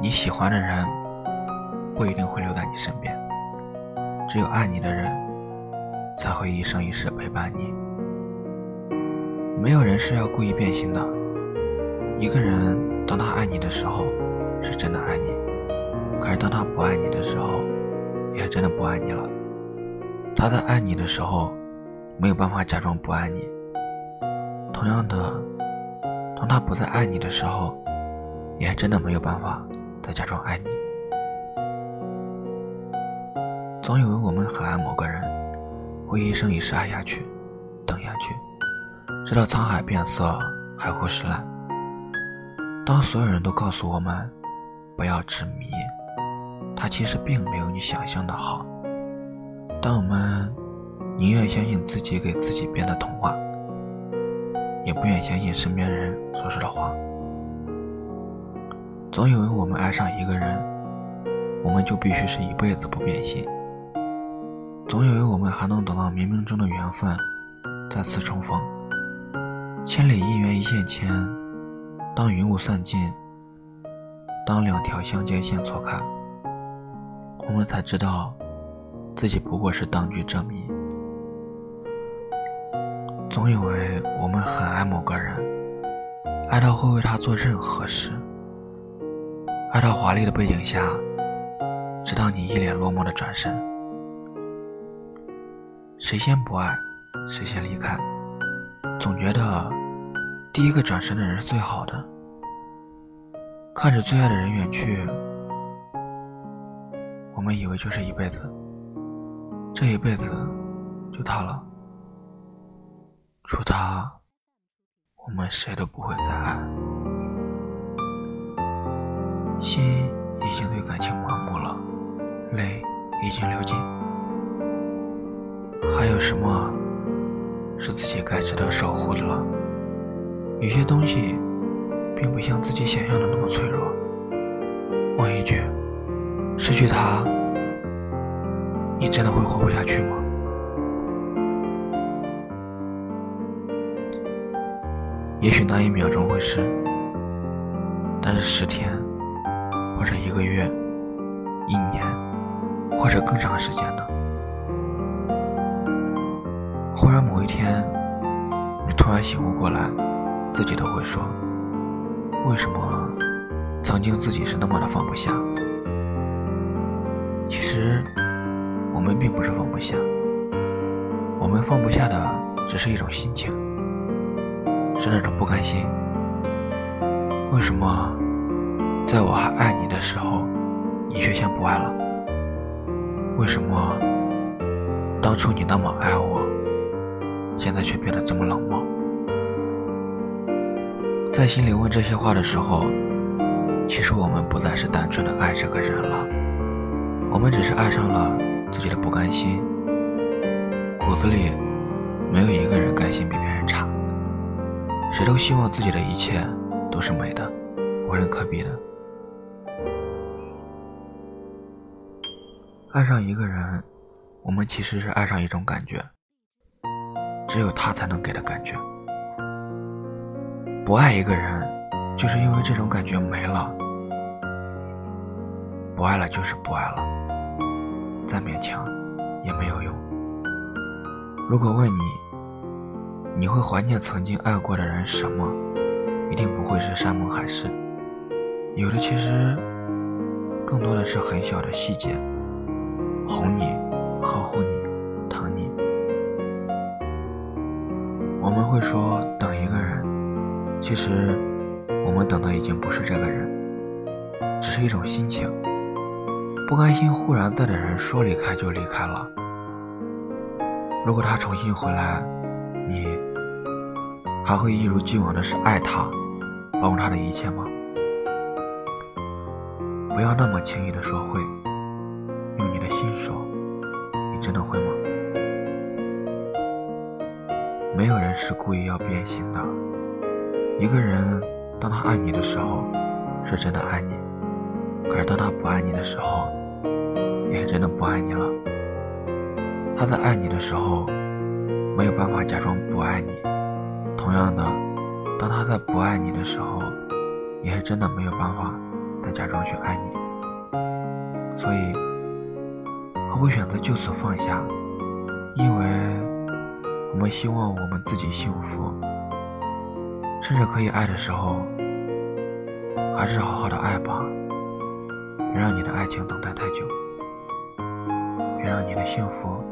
你喜欢的人不一定会留在你身边，只有爱你的人才会一生一世陪伴你。没有人是要故意变心的。一个人当他爱你的时候，是真的爱你；可是当他不爱你的时候，也真的不爱你了。他在爱你的时候，没有办法假装不爱你；同样的，当他不再爱你的时候，也真的没有办法。再假装爱你，总以为我们很爱某个人，会一生一世爱下去，等下去，直到沧海变色，海枯石烂。当所有人都告诉我们不要执迷，他其实并没有你想象的好。当我们宁愿相信自己给自己编的童话，也不愿相信身边人所说的话。总以为我们爱上一个人，我们就必须是一辈子不变心。总以为我们还能等到冥冥中的缘分再次重逢。千里姻缘一线牵，当云雾散尽，当两条相间线错开，我们才知道自己不过是当局者迷。总以为我们很爱某个人，爱到会为他做任何事。爱到华丽的背景下，直到你一脸落寞的转身。谁先不爱，谁先离开。总觉得第一个转身的人是最好的。看着最爱的人远去，我们以为就是一辈子，这一辈子就他了。除他，我们谁都不会再爱。心已经对感情麻木了，泪已经流尽，还有什么是自己该值得守护的了？有些东西并不像自己想象的那么脆弱。问一句：失去他，你真的会活不下去吗？也许那一秒钟会是，但是十天。或者一个月、一年，或者更长时间的。忽然某一天，你突然醒悟过来，自己都会说：为什么曾经自己是那么的放不下？其实，我们并不是放不下，我们放不下的只是一种心情，是那种不甘心。为什么？在我还爱你的时候，你却先不爱了。为什么当初你那么爱我，现在却变得这么冷漠？在心里问这些话的时候，其实我们不再是单纯的爱这个人了，我们只是爱上了自己的不甘心。骨子里没有一个人甘心比别人差，谁都希望自己的一切都是美的，无人可比的。爱上一个人，我们其实是爱上一种感觉，只有他才能给的感觉。不爱一个人，就是因为这种感觉没了。不爱了就是不爱了，再勉强也没有用。如果问你，你会怀念曾经爱过的人什么？一定不会是山盟海誓，有的其实更多的是很小的细节。哄你，呵护你，疼你。我们会说等一个人，其实我们等的已经不是这个人，只是一种心情。不甘心忽然在的人说离开就离开了。如果他重新回来，你还会一如既往的是爱他，包容他的一切吗？不要那么轻易的说会。用你的心说，你真的会吗？没有人是故意要变心的。一个人，当他爱你的时候，是真的爱你；可是当他不爱你的时候，也真的不爱你了。他在爱你的时候，没有办法假装不爱你；同样的，当他在不爱你的时候，也是真的没有办法再假装去爱你。所以，何不选择就此放下？因为我们希望我们自己幸福，趁着可以爱的时候，还是好好的爱吧。别让你的爱情等待太久，别让你的幸福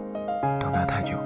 等待太久。